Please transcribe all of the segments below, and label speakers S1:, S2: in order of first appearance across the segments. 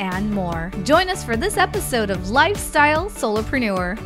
S1: and more. Join us for this episode of Lifestyle Solopreneur.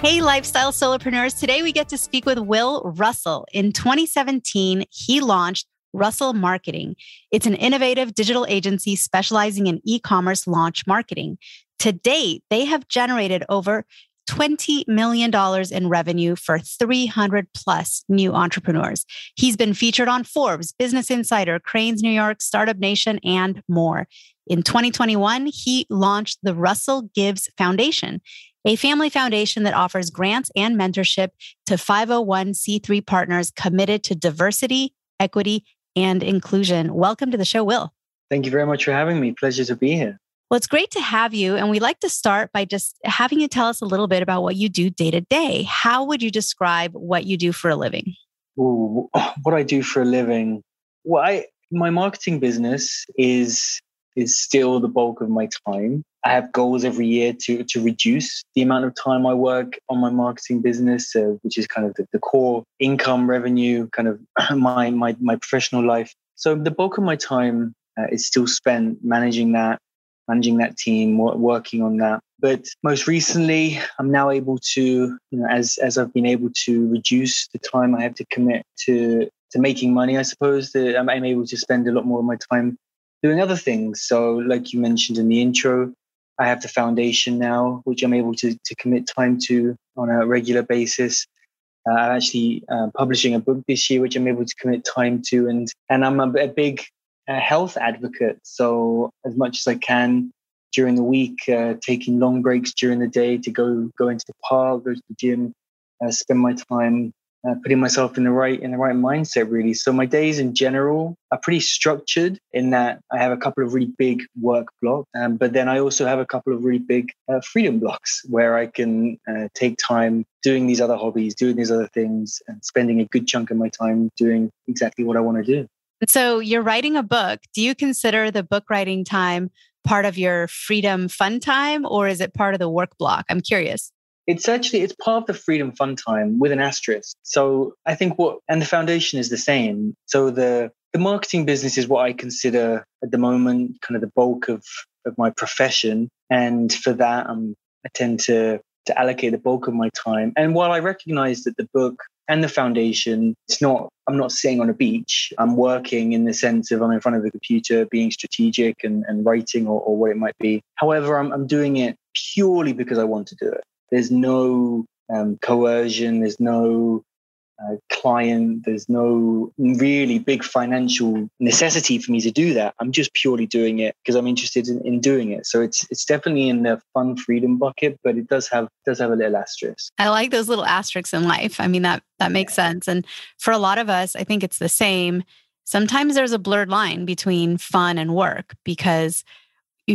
S2: Hey, lifestyle solopreneurs. Today we get to speak with Will Russell. In 2017, he launched Russell Marketing. It's an innovative digital agency specializing in e commerce launch marketing. To date, they have generated over $20 million in revenue for 300 plus new entrepreneurs. He's been featured on Forbes, Business Insider, Crain's New York, Startup Nation, and more. In 2021, he launched the Russell Gives Foundation, a family foundation that offers grants and mentorship to 501c3 partners committed to diversity, equity, and inclusion. Welcome to the show, Will.
S3: Thank you very much for having me. Pleasure to be here.
S2: Well, it's great to have you. And we like to start by just having you tell us a little bit about what you do day to day. How would you describe what you do for a living?
S3: Ooh, what I do for a living? Well, I, my marketing business is is still the bulk of my time. I have goals every year to to reduce the amount of time I work on my marketing business, uh, which is kind of the, the, core income revenue, kind of my my my professional life. So the bulk of my time uh, is still spent managing that, managing that team, working on that. But most recently, I'm now able to, you know, as as I've been able to reduce the time I have to commit to to making money, I suppose that I'm, I'm able to spend a lot more of my time doing other things. So, like you mentioned in the intro, I have the foundation now, which I'm able to to commit time to on a regular basis. Uh, I'm actually uh, publishing a book this year, which I'm able to commit time to, and and I'm a, a big a health advocate. So as much as I can during the week, uh, taking long breaks during the day to go go into the park, go to the gym, uh, spend my time uh, putting myself in the right in the right mindset. Really. So my days in general are pretty structured in that I have a couple of really big work blocks, um, but then I also have a couple of really big uh, freedom blocks where I can uh, take time doing these other hobbies, doing these other things, and spending a good chunk of my time doing exactly what I want to do.
S2: So you're writing a book. Do you consider the book writing time part of your freedom fun time or is it part of the work block? I'm curious.
S3: It's actually it's part of the freedom fun time with an asterisk. So I think what and the foundation is the same. So the the marketing business is what I consider at the moment kind of the bulk of of my profession. And for that I'm I tend to to allocate the bulk of my time. And while I recognize that the book and the foundation. It's not, I'm not sitting on a beach. I'm working in the sense of I'm in front of the computer, being strategic and, and writing or, or what it might be. However, I'm, I'm doing it purely because I want to do it. There's no um, coercion, there's no uh, client. There's no really big financial necessity for me to do that. I'm just purely doing it because I'm interested in, in doing it. So it's it's definitely in the fun freedom bucket, but it does have does have a little asterisk.
S2: I like those little asterisks in life. I mean that that makes sense. And for a lot of us, I think it's the same. Sometimes there's a blurred line between fun and work because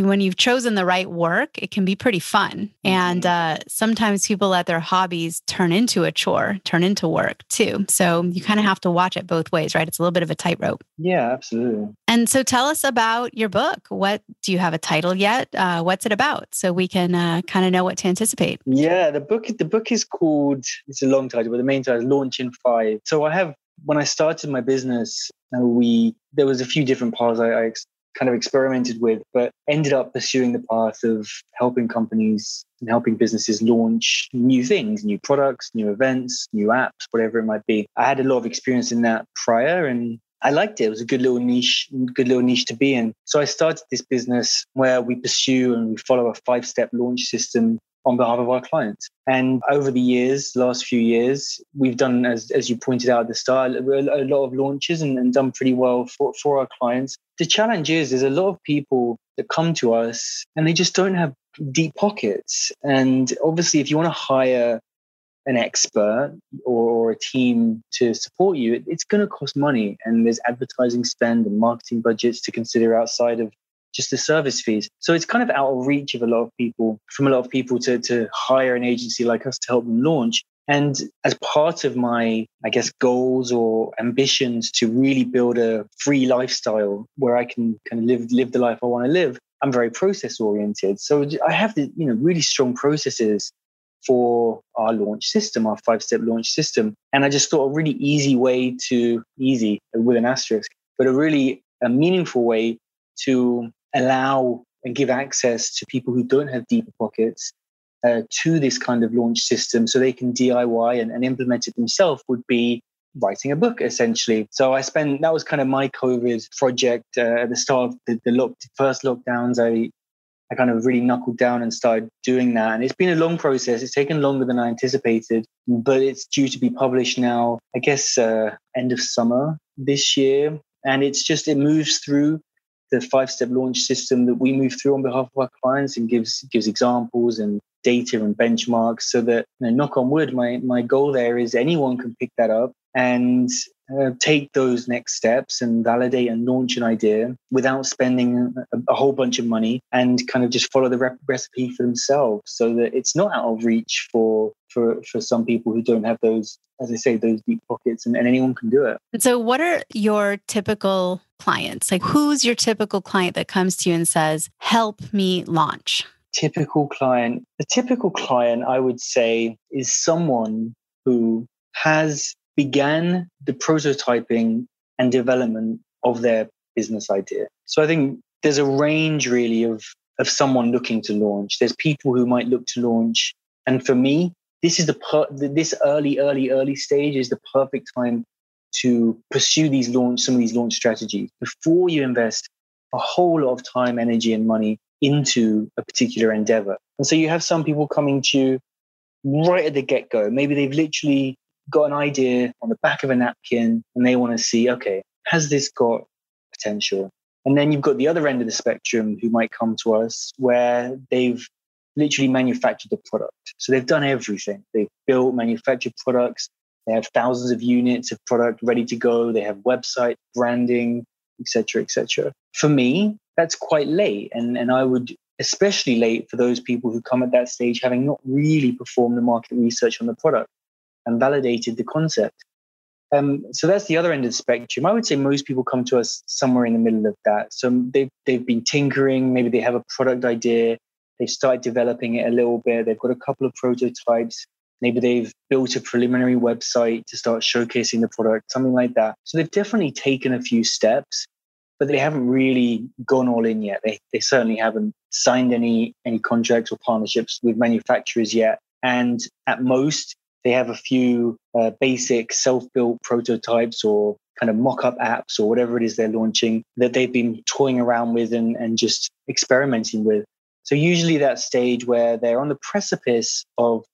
S2: when you've chosen the right work, it can be pretty fun. And mm-hmm. uh, sometimes people let their hobbies turn into a chore, turn into work too. So you kind of have to watch it both ways, right? It's a little bit of a tightrope.
S3: Yeah, absolutely.
S2: And so tell us about your book. What do you have a title yet? Uh, what's it about? So we can uh, kind of know what to anticipate.
S3: Yeah, the book. The book is called. It's a long title, but the main title is Launch in Five. So I have when I started my business, uh, we there was a few different paths I, I kind of experimented with, but ended up pursuing the path of helping companies and helping businesses launch new things, new products, new events, new apps, whatever it might be. I had a lot of experience in that prior and I liked it. It was a good little niche, good little niche to be in. So I started this business where we pursue and we follow a five step launch system on behalf of our clients. And over the years, last few years, we've done, as, as you pointed out at the start, a, a lot of launches and, and, done pretty well for, for our clients. The challenge is there's a lot of people that come to us and they just don't have deep pockets. And obviously, if you want to hire an expert or, or a team to support you, it, it's going to cost money. And there's advertising spend and marketing budgets to consider outside of just the service fees. So it's kind of out of reach of a lot of people, from a lot of people to, to hire an agency like us to help them launch. And as part of my, I guess, goals or ambitions to really build a free lifestyle where I can kind of live live the life I want to live, I'm very process oriented. So I have the, you know, really strong processes for our launch system, our five step launch system. And I just thought a really easy way to, easy with an asterisk, but a really a meaningful way to allow and give access to people who don't have deep pockets uh, to this kind of launch system so they can DIY and, and implement it themselves would be writing a book essentially. So I spent that was kind of my COVID project uh, at the start of the, the lock, first lockdowns. I I kind of really knuckled down and started doing that. And it's been a long process. It's taken longer than I anticipated, but it's due to be published now, I guess, uh, end of summer this year. And it's just, it moves through the five step launch system that we move through on behalf of our clients and gives, gives examples and data and benchmarks so that, you know, knock on wood, my, my goal there is anyone can pick that up and uh, take those next steps and validate and launch an idea without spending a, a, whole bunch of money and kind of just follow the rep- recipe for themselves so that it's not out of reach for for for some people who don't have those as i say those deep pockets and, and anyone can do it.
S2: So what are your typical clients like who's your typical client that comes to you and says help me launch
S3: typical client the typical client i would say is someone who has began the prototyping and development of their business idea. So I think there's a range really of of someone looking to launch. There's people who might look to launch, and for me, this is the per- this early, early, early stage is the perfect time to pursue these launch some of these launch strategies before you invest a whole lot of time, energy, and money into a particular endeavor. And so you have some people coming to you right at the get go. Maybe they've literally got an idea on the back of a napkin and they want to see, okay, has this got potential? And then you've got the other end of the spectrum who might come to us where they've literally manufactured the product. So they've done everything. They've built, manufactured products. They have thousands of units of product ready to go. They have website branding, etc., etc. For me, that's quite late, and and I would especially late for those people who come at that stage having not really performed the market research on the product and validated the concept. Um, so that's the other end of the spectrum. I would say most people come to us somewhere in the middle of that. So they've, they've been tinkering, maybe they have a product idea, they've started developing it a little bit, they've got a couple of prototypes, maybe they've built a preliminary website to start showcasing the product, something like that. So they've definitely taken a few steps, but they haven't really gone all in yet. They, they certainly haven't signed any, any contracts or partnerships with manufacturers yet. And at most, they have a few uh, basic self-built prototypes or kind of mock-up apps or whatever it is they're launching that they've been toying around with and, and just experimenting with. So usually that stage where they're on the precipice of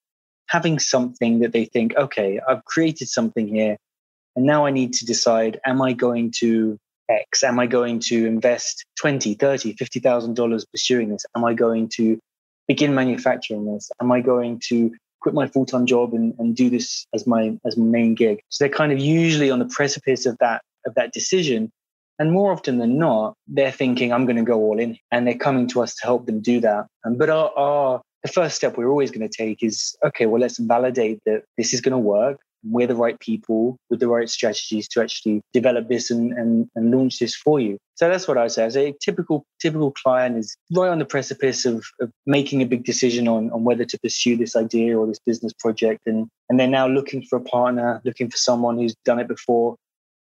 S3: having something that they think, okay, I've created something here. And now I need to decide, am I going to X? Am I going to invest 20, 30, $50,000 pursuing this? Am I going to begin manufacturing this? Am I going to quit my full time job and, and do this as my as my main gig. So they're kind of usually on the precipice of that of that decision. And more often than not, they're thinking, I'm going to go all in. And they're coming to us to help them do that. Um, but our, our the first step we're always going to take is okay, well, let's validate that this is going to work we're the right people with the right strategies to actually develop this and, and, and launch this for you. So that's what I say. As a typical typical client is right on the precipice of, of making a big decision on, on whether to pursue this idea or this business project. And, and they're now looking for a partner, looking for someone who's done it before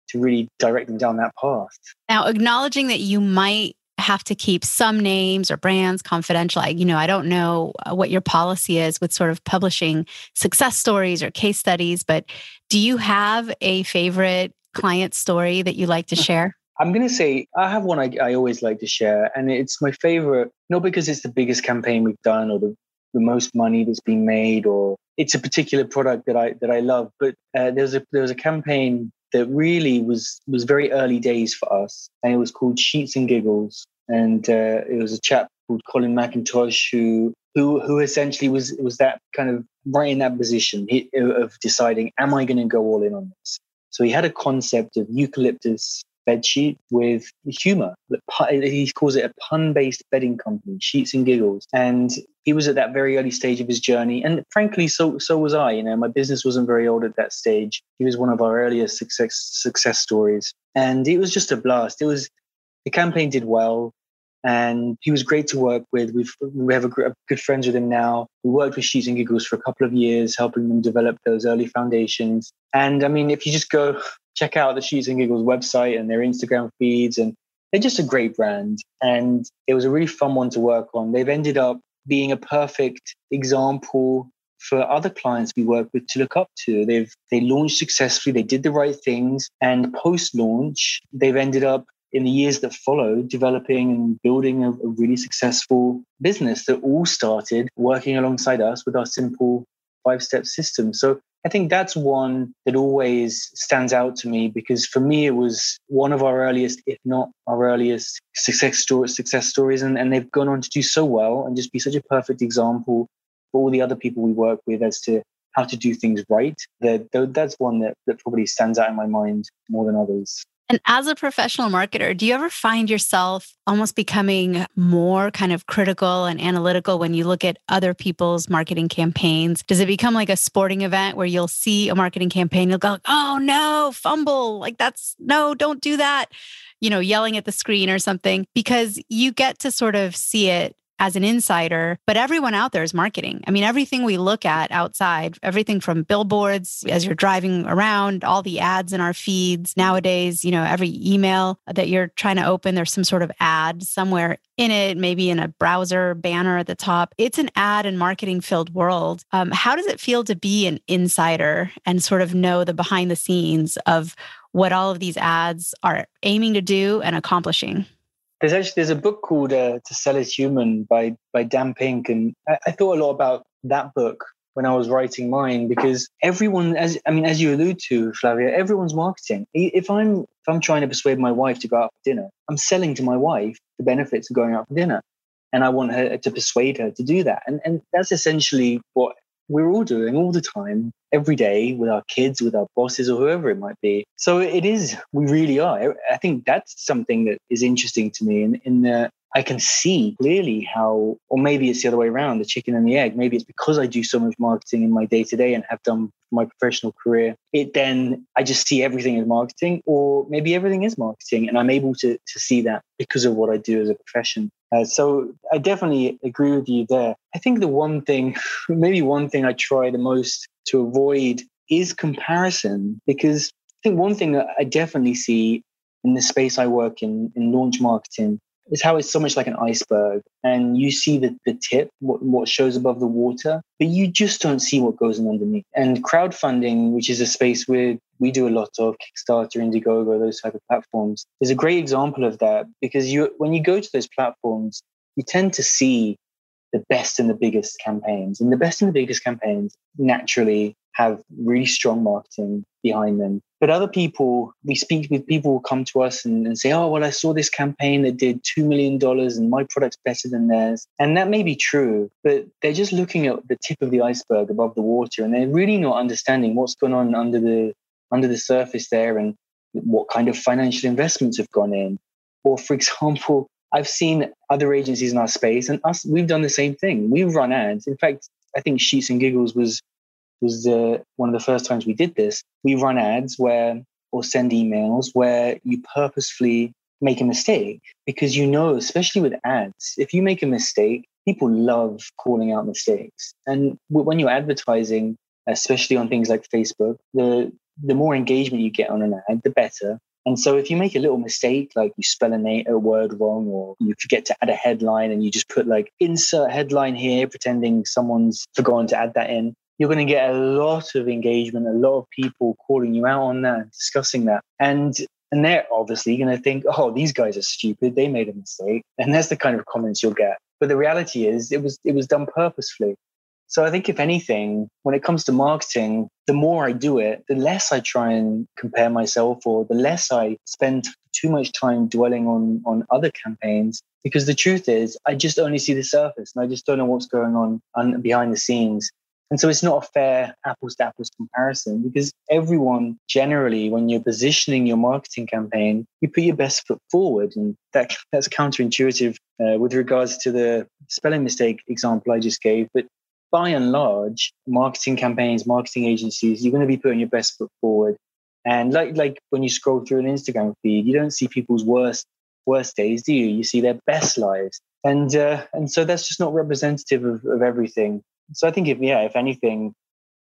S3: to really direct them down that path.
S2: Now, acknowledging that you might have to keep some names or brands confidential. I, you know, I don't know uh, what your policy is with sort of publishing success stories or case studies, but do you have a favorite client story that you like to share?
S3: I'm going to say I have one I, I always like to share, and it's my favorite, not because it's the biggest campaign we've done or the, the most money that's been made, or it's a particular product that I that I love. But uh, there was a there was a campaign that really was was very early days for us, and it was called Sheets and Giggles. And uh, it was a chap called Colin McIntosh who who who essentially was was that kind of right in that position of deciding, am I going to go all in on this? So he had a concept of eucalyptus bedsheet with humor. He calls it a pun-based bedding company, Sheets and Giggles. And he was at that very early stage of his journey, and frankly, so so was I. You know, my business wasn't very old at that stage. He was one of our earliest success success stories, and it was just a blast. It was the campaign did well and he was great to work with. We've we have a, a, good friends with him now. We worked with Sheets and Giggles for a couple of years, helping them develop those early foundations. And I mean, if you just go check out the Sheets and Giggles website and their Instagram feeds, and they're just a great brand. And it was a really fun one to work on. They've ended up being a perfect example for other clients we work with to look up to. They've they launched successfully, they did the right things, and post launch, they've ended up in the years that followed, developing and building a, a, really successful business that all started working alongside us with our simple five step system. So I think that's one that always stands out to me because for me, it was one of our earliest, if not our earliest success, story, success stories. And, and they've gone on to do so well and just be such a perfect example for all the other people we work with as to how to do things right. That, that's one that, that probably stands out in my mind more than others.
S2: And as a professional marketer, do you ever find yourself almost becoming more kind of critical and analytical when you look at other people's marketing campaigns? Does it become like a sporting event where you'll see a marketing campaign, you'll go, oh no, fumble, like that's no, don't do that, you know, yelling at the screen or something, because you get to sort of see it as an insider, but everyone out there is marketing. I mean, everything we look at outside, everything from billboards as you're driving around, all the ads in our feeds nowadays, you know, every email that you're trying to open, there's some sort of ad somewhere in it, maybe in a browser banner at the top. It's an ad and marketing filled world. Um, how does it feel to be an insider and sort of know the behind the scenes of what all of these ads are aiming to do and accomplishing?
S3: There's actually there's a book called uh, "To Sell Is Human" by by Dan Pink, and I, I thought a lot about that book when I was writing mine because everyone, as I mean, as you allude to, Flavia, everyone's marketing. If I'm if I'm trying to persuade my wife to go out for dinner, I'm selling to my wife the benefits of going out for dinner, and I want her to persuade her to do that. And and that's essentially what we're all doing all the time, every day with our kids, with our bosses, or whoever it might be. So it is, we really are. I think that's something that is interesting to me in, in that I can see clearly how, or maybe it's the other way around, the chicken and the egg. Maybe it's because I do so much marketing in my day to day and have done my professional career. It then I just see everything as marketing, or maybe everything is marketing, and I'm able to to see that because of what I do as a profession. Uh, so I definitely agree with you there. I think the one thing, maybe one thing I try the most to avoid is comparison, because I think one thing I definitely see in the space I work in, in launch marketing, is how it's so much like an iceberg and you see the, the tip what, what shows above the water but you just don't see what goes on underneath and crowdfunding which is a space where we do a lot of kickstarter indiegogo those type of platforms is a great example of that because you when you go to those platforms you tend to see the best and the biggest campaigns and the best and the biggest campaigns naturally have really strong marketing behind them. But other people, we speak with people who come to us and, and, say, oh, well, I saw this campaign that did $2 million and my product's better than theirs. And that may be true, but they're just looking at the tip of the iceberg above the water and they're really not understanding what's going on under the, under the surface there and what kind of financial investments have gone in. Or, for example, I've seen other agencies in our space and us, we've done the same thing. We've run ads. In fact, I think Sheets and Giggles was was uh, one of the first times we did this. We run ads where, or send emails where you purposefully make a mistake because you know, especially with ads, if you make a mistake, people love calling out mistakes. And when you're advertising, especially on things like Facebook, the the more engagement you get on an ad, the better. And so if you make a little mistake, like you spell a, name, a word wrong, or you forget to add a headline and you just put like insert headline here, pretending someone's forgotten to add that in, you're going to get a lot of engagement, a lot of people calling you out on that, discussing that. And and they're obviously going to think, oh, these guys are stupid. They made a mistake. And that's the kind of comments you'll get. But the reality is it was it was done purposefully. So I think if anything, when it comes to marketing, the more I do it, the less I try and compare myself or the less I spend too much time dwelling on on other campaigns because the truth is I just only see the surface and I just don't know what's going on, behind the scenes. And so it's not a fair apples to apples comparison because everyone generally, when you're positioning your marketing campaign, you put your best foot forward. And that, that's counterintuitive uh, with regards to the spelling mistake example I just gave. But by and large, marketing campaigns, marketing agencies, you're going to be putting your best foot forward. And like like when you scroll through an Instagram feed, you don't see people's worst worst days, do you? You see their best lives, and uh, and so that's just not representative of, of everything. So I think if yeah, if anything,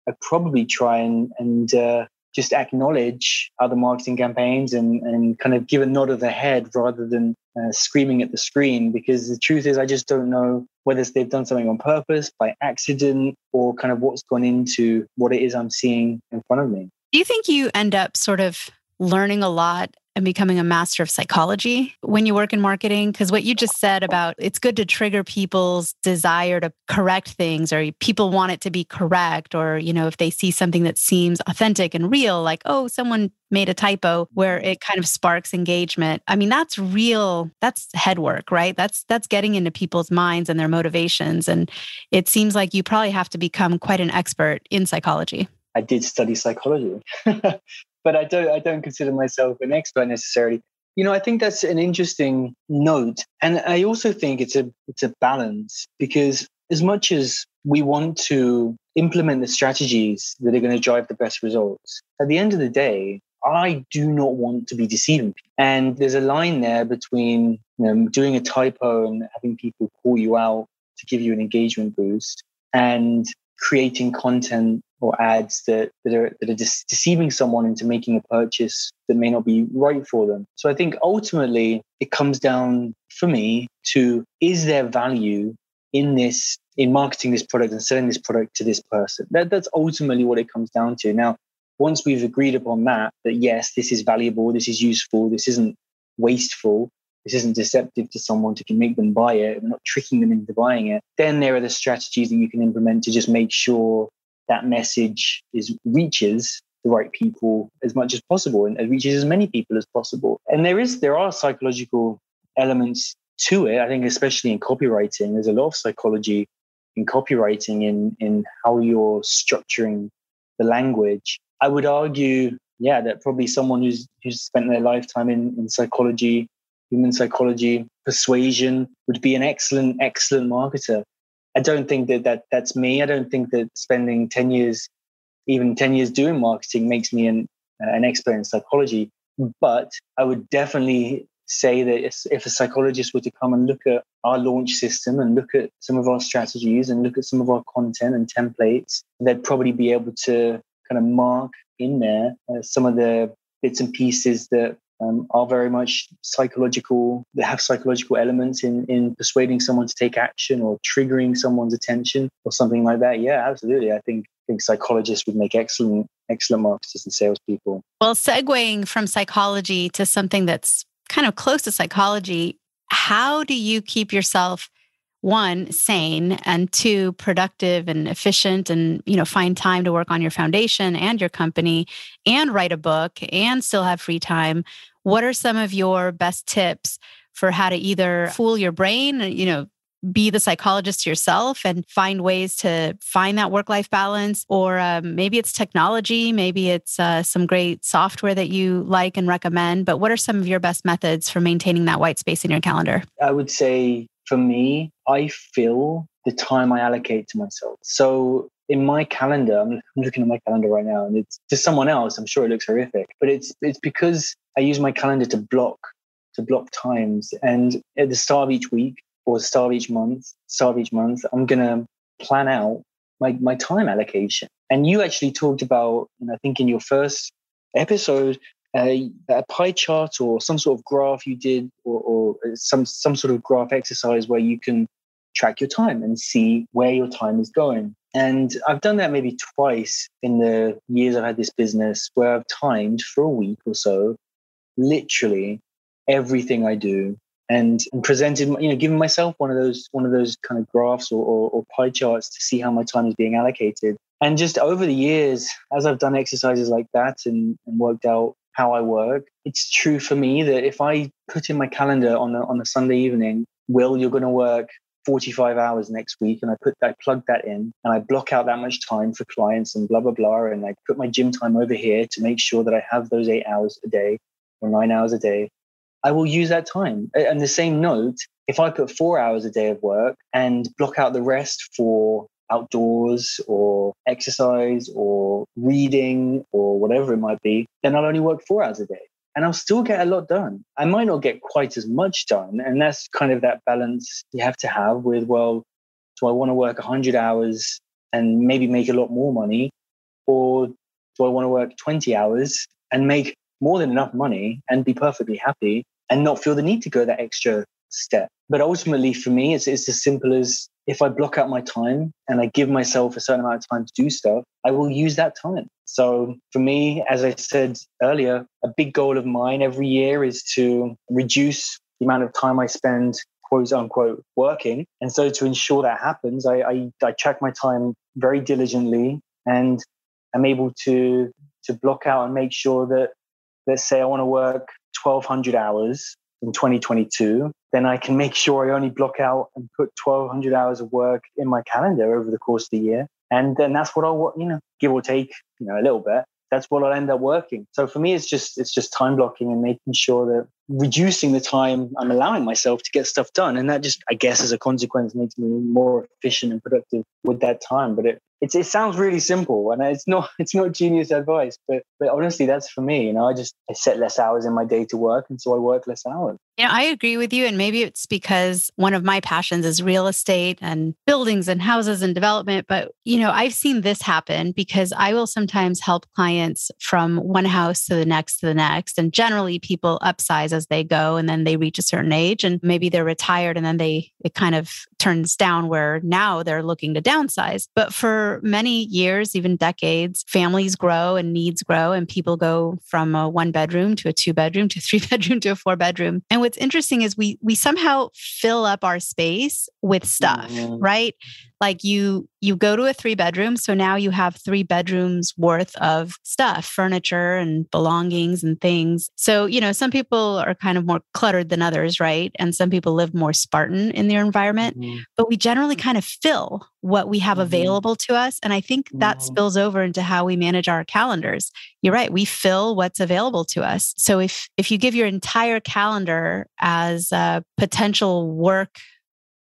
S3: I'd probably try and and uh, just acknowledge other marketing campaigns and and kind of give a nod of the head rather than uh, screaming at the screen. Because the truth is, I just don't know whether they've done something on purpose, by accident, or kind of what's gone into what it is I'm seeing in front of me.
S2: Do you think you end up sort of learning a lot and becoming a master of psychology when you work in marketing? Because what you just said about it's good to trigger people's desire to correct things or people want it to be correct. Or, you know, if they see something that seems authentic and real, like, oh, someone made a typo where it kind of sparks engagement. I mean, that's real, that's head work, right? That's that's getting into people's minds and their motivations. And it seems like you probably have to become quite an expert in psychology.
S3: I did study psychology. but I don't I don't consider myself an expert necessarily. You know, I think that's an interesting note, and I also think it's a it's a balance because as much as we want to implement the strategies that are going to drive the best results, at the end of the day, I do not want to be deceiving. And there's a line there between you know, doing a typo and having people call you out to give you an engagement boost and creating content or ads that, that are that are deceiving someone into making a purchase that may not be right for them. So I think ultimately it comes down for me to is there value in this in marketing this product and selling this product to this person? That, that's ultimately what it comes down to. Now, once we've agreed upon that, that yes, this is valuable, this is useful, this isn't wasteful, this isn't deceptive to someone to make them buy it, we're not tricking them into buying it, then there are the strategies that you can implement to just make sure that message is reaches the right people as much as possible and reaches as many people as possible. And there is there are psychological elements to it. I think especially in copywriting, there's a lot of psychology in copywriting in in how you're structuring the language. I would argue, yeah, that probably someone who's who's spent their lifetime in, in psychology human psychology, persuasion would be an excellent, excellent marketer. I don't think that, that that's me. I don't think that spending 10 years, even 10 years doing marketing makes me an, an expert in psychology. But I would definitely say that if a psychologist were to come and look at our launch system and look at some of our strategies and look at some of our content and templates, they'd probably be able to kind of mark in there uh, some of the bits and pieces that um, are very much psychological. They have psychological elements in in persuading someone to take action or triggering someone's attention or something like that. Yeah, absolutely. I think I think psychologists would make excellent excellent marketers and salespeople.
S2: Well, segueing from psychology to something that's kind of close to psychology, how do you keep yourself one sane and two productive and efficient and you know find time to work on your foundation and your company and write a book and still have free time. What are some of your best tips for how to either fool your brain you know be the psychologist yourself and find ways to find that work life balance? Or um, maybe it's technology maybe it's uh, some great software that you like and recommend but what are some of your best methods for maintaining that white space in your calendar?
S3: I would say for me, I fill the time I allocate to myself. So in my calendar, I'm looking at my calendar right now, and it's to someone else. I'm sure it looks horrific, but it's it's because I use my calendar to block to block times. And at the start of each week or start of each month, start of each month, I'm gonna plan out my my time allocation. And you actually talked about, and I think in your first episode a, a, pie chart or some sort of graph you did or, or, some some sort of graph exercise where you can track your time and see where your time is going and i've done that maybe twice in the years i've had this business where i've timed for a week or so literally everything i do and, and presented, you know, giving myself one of those one of those kind of graphs or, or, or pie charts to see how my time is being allocated. And just over the years, as I've done exercises like that and, and worked out how I work, it's true for me that if I put in my calendar on a, on a Sunday evening, Will, you're going to work 45 hours next week and I put I plug that in and I block out that much time for clients and blah blah blah and I put my gym time over here to make sure that I have those 8 hours a day or 9 hours a day. I will use that time. And the same note if I put 4 hours a day of work and block out the rest for outdoors or exercise or reading or whatever it might be then I'll only work 4 hours a day and I'll still get a lot done. I might not get quite as much done. And that's kind of that balance you have to have with, well, do I want to work 100 hours and maybe make a lot more money? Or do I want to work 20 hours and make more than enough money and be perfectly happy and not feel the need to go that extra step? But ultimately, for me, it's, it's as simple as if I block out my time and I give myself a certain amount of time to do stuff, I will use that time. So for me, as I said earlier, a big goal of mine every year is to reduce the amount of time I spend quote unquote working. And so to ensure that happens, I, I, I track my time very diligently and I'm able to to block out and make sure that let's say I want to work 1200 hours in 2022, then I can make sure I only block out and put 1200 hours of work in my calendar over the course of the year. And then that's what I'll, you know, give or take, you know, a little bit. That's what I'll end up working. So for me, it's just, it's just time blocking and making sure that reducing the time I'm allowing myself to get stuff done. And that just, I guess, as a consequence, makes me more efficient and productive with that time. But it, it's, it sounds really simple and it's not it's not genius advice but but honestly that's for me you know i just i set less hours in my day to work and so i work less hours
S2: know i agree with you and maybe it's because one of my passions is real estate and buildings and houses and development but you know i've seen this happen because i will sometimes help clients from one house to the next to the next and generally people upsize as they go and then they reach a certain age and maybe they're retired and then they it kind of turns down where now they're looking to downsize but for many years, even decades, families grow and needs grow, and people go from a one bedroom to a two bedroom to a three bedroom to a four bedroom. And what's interesting is we we somehow fill up our space with stuff, mm-hmm. right? Like you you go to a three bedroom so now you have three bedrooms worth of stuff furniture and belongings and things so you know some people are kind of more cluttered than others right and some people live more spartan in their environment mm-hmm. but we generally kind of fill what we have mm-hmm. available to us and i think that mm-hmm. spills over into how we manage our calendars you're right we fill what's available to us so if if you give your entire calendar as a potential work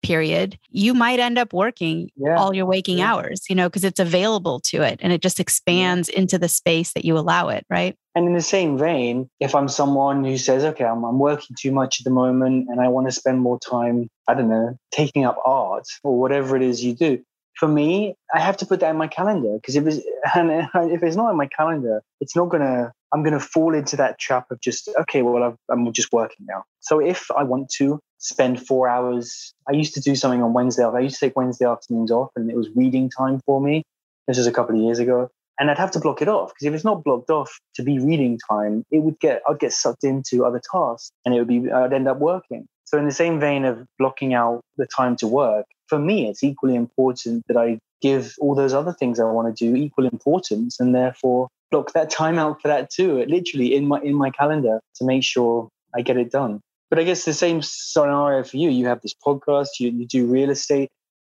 S2: period, you might end up working yeah. all your waking yeah. hours, you know, because it's available to it and it just expands into the space that you allow it, right?
S3: And in the same vein, if I'm someone who says, okay, I'm, I'm working too much at the moment and I want to spend more time, I don't know, taking up art or whatever it is you do, for me, I have to put that in my calendar because if it's and if it's not in my calendar, it's not gonna. I'm gonna fall into that trap of just okay, well, i am just working now. So if I want to spend four hours, I used to do something on Wednesday. I used to take Wednesday afternoons off, and it was reading time for me. This was a couple of years ago, and I'd have to block it off because if it's not blocked off to be reading time, it would get I'd get sucked into other tasks, and it would be I'd end up working. So in the same vein of blocking out the time to work, for me, it's equally important that I give all those other things I want to do equal importance and therefore block that time out for that too, literally in my in my calendar to make sure I get it done. But I guess the same scenario for you. You have this podcast, you, you do real estate.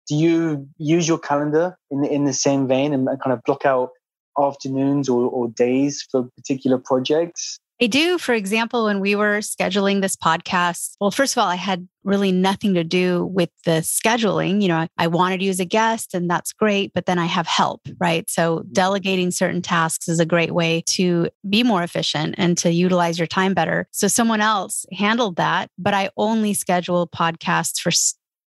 S3: Do you use your calendar in the, in the same vein and kind of block out afternoons or, or days for particular projects?
S2: I do. For example, when we were scheduling this podcast, well, first of all, I had really nothing to do with the scheduling. You know, I, I, wanted you as a guest, and that's great, but then I have help, right? So, mm-hmm. delegating certain tasks is a great way to be more efficient and to utilize your time better. So, someone else handled that, but I only schedule podcasts for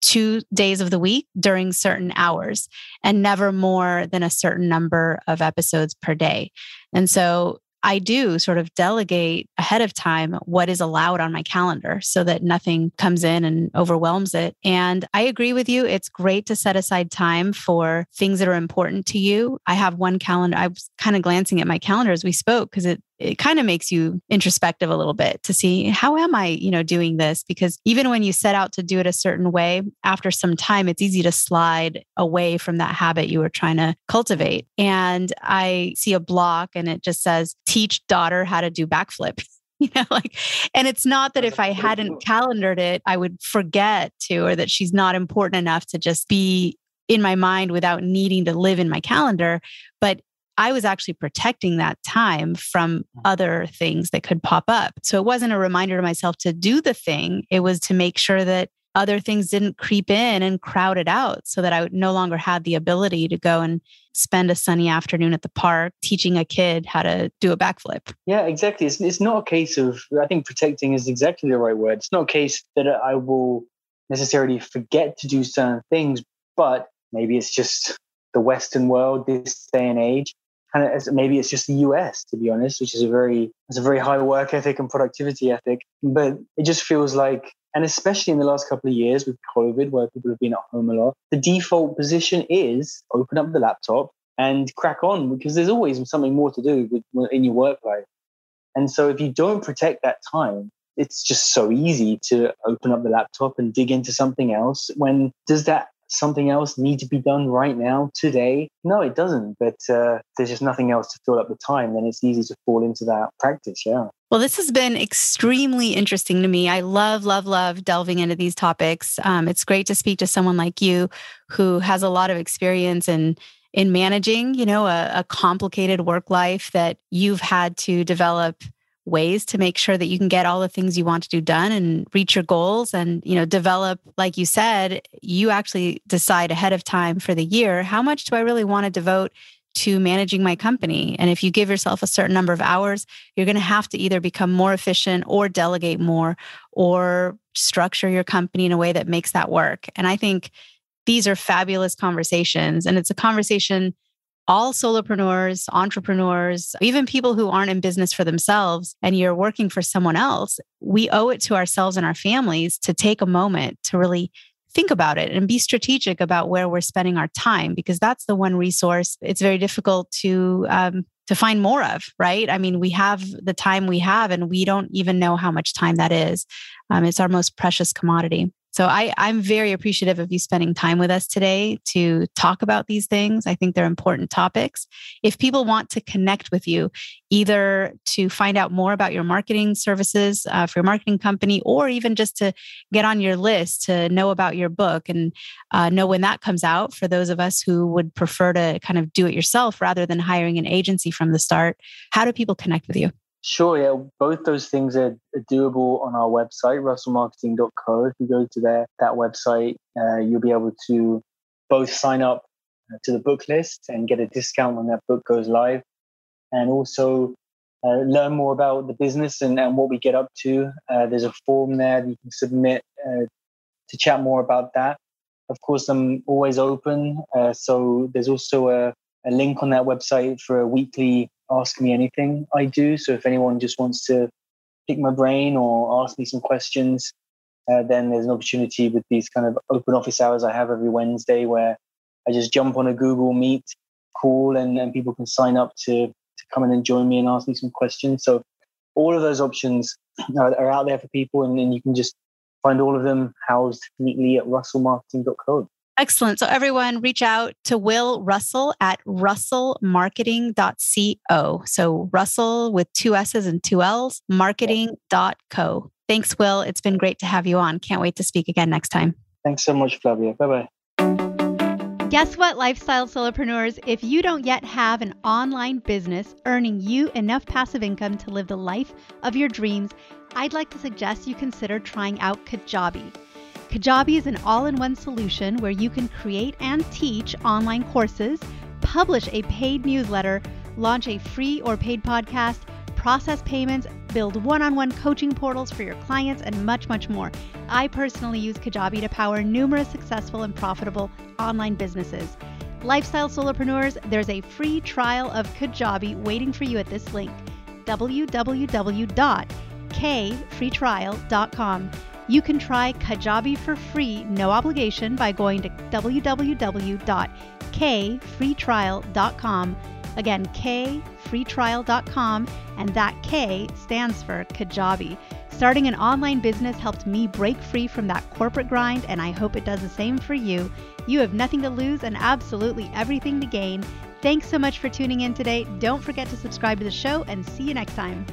S2: two days of the week during certain hours and never more than a certain number of episodes per day. And so I do sort of delegate ahead of time what is allowed on my calendar so that nothing comes in and overwhelms it. And I agree with you. It's great to set aside time for things that are important to you. I have one calendar. I was kind of glancing at my calendar as we spoke because it it kind of makes you introspective a little bit to see how am I, you know, doing this? Because even when you set out to do it a certain way, after some time, it's easy to slide away from that habit you were trying to cultivate. And I see a block and it just says, teach daughter how to do backflip. you know like and it's not that if i hadn't calendared it i would forget to or that she's not important enough to just be in my mind without needing to live in my calendar but I was actually protecting that time from mm. other things that could pop up. So it wasn't a reminder to myself to do the thing, it was to make sure that other things didn't creep in and crowd it out so that I no longer had the ability to go and spend a sunny afternoon at the park teaching a kid how to do a backflip.
S3: Yeah, exactly. It's, it's not a case of, I think protecting is exactly the right word. It's not a case that I will necessarily forget to do certain things, but maybe it's just the Western world this day and age kind of maybe it's just the US to be honest, which is a very it's a very high work ethic and productivity ethic. But it just feels like, and especially in the last couple of years with COVID, where people have been at home a lot, the default position is open up the laptop and crack on because there's always something more to do with, in your work life. And so if you don't protect that time, it's just so easy to open up the laptop and dig into something else when does that something else need to be done right now today no it doesn't but uh, there's just nothing else to fill up the time then it's easy to fall into that practice yeah
S2: well, this has been extremely interesting to me. I love, love, love delving into these topics. Um, it's great to speak to someone like you who has a lot of experience in in managing, you know, a, a complicated work life that you've had to develop ways to make sure that you can get all the things you want to do done and reach your goals and you know develop like you said you actually decide ahead of time for the year how much do i really want to devote to managing my company? And if you give yourself a certain number of hours you're going to have to either become more efficient or delegate more or structure your company in a way that makes that work. And i think these are fabulous conversations and it's a conversation all solopreneurs, entrepreneurs, even people who aren't in business for themselves and you're working for someone else, we owe it to ourselves and our families to take a moment to really think about it and be strategic about where we're spending our time because that's the one resource it's very difficult to um, to find more of right? I mean we have the time we have and we don't even know how much time that is. Um, it's our most precious commodity so I, I'm very appreciative of you spending time with us today to talk about these things. I think they're important topics. If people want to connect with you, either to find out more about your marketing services uh, for your marketing company, or even just to get on your list to know about your book and uh, know when that comes out for those of us who would prefer to kind of do it yourself rather than hiring an agency from the start, how do people connect with you?
S3: Sure, yeah. Both those things are doable on our website, russellmarketing.co. If you go to there, that website, uh, you'll be able to both sign up uh, to the book list and get a discount when that book goes live, and also uh, learn more about the business and, and what we get up to. Uh, there's a form there that you can submit uh, to chat more about that. Of course, I'm always open. Uh, so there's also a, a link on that website for a weekly ask me anything I do. So if anyone just wants to pick my brain or ask me some questions, uh, then there's an opportunity with these kind of open office hours I have every Wednesday where I just jump on a Google Meet call and, and people can sign up to, to come in and join me and ask me some questions. So all of those options are, are out there for people and, and you can just find all of them housed neatly at russellmarketing.co.
S2: Excellent. So, everyone, reach out to Will Russell at russellmarketing.co. So, Russell with two S's and two L's, marketing.co. Thanks, Will. It's been great to have you on. Can't wait to speak again next time.
S3: Thanks so much, Flavia. Bye bye.
S1: Guess what, lifestyle solopreneurs? If you don't yet have an online business earning you enough passive income to live the life of your dreams, I'd like to suggest you consider trying out Kajabi. Kajabi is an all in one solution where you can create and teach online courses, publish a paid newsletter, launch a free or paid podcast, process payments, build one on one coaching portals for your clients, and much, much more. I personally use Kajabi to power numerous successful and profitable online businesses. Lifestyle solopreneurs, there's a free trial of Kajabi waiting for you at this link www.kfreetrial.com. You can try Kajabi for free, no obligation, by going to www.kfreetrial.com. Again, kfreetrial.com, and that K stands for Kajabi. Starting an online business helped me break free from that corporate grind, and I hope it does the same for you. You have nothing to lose and absolutely everything to gain. Thanks so much for tuning in today. Don't forget to subscribe to the show and see you next time.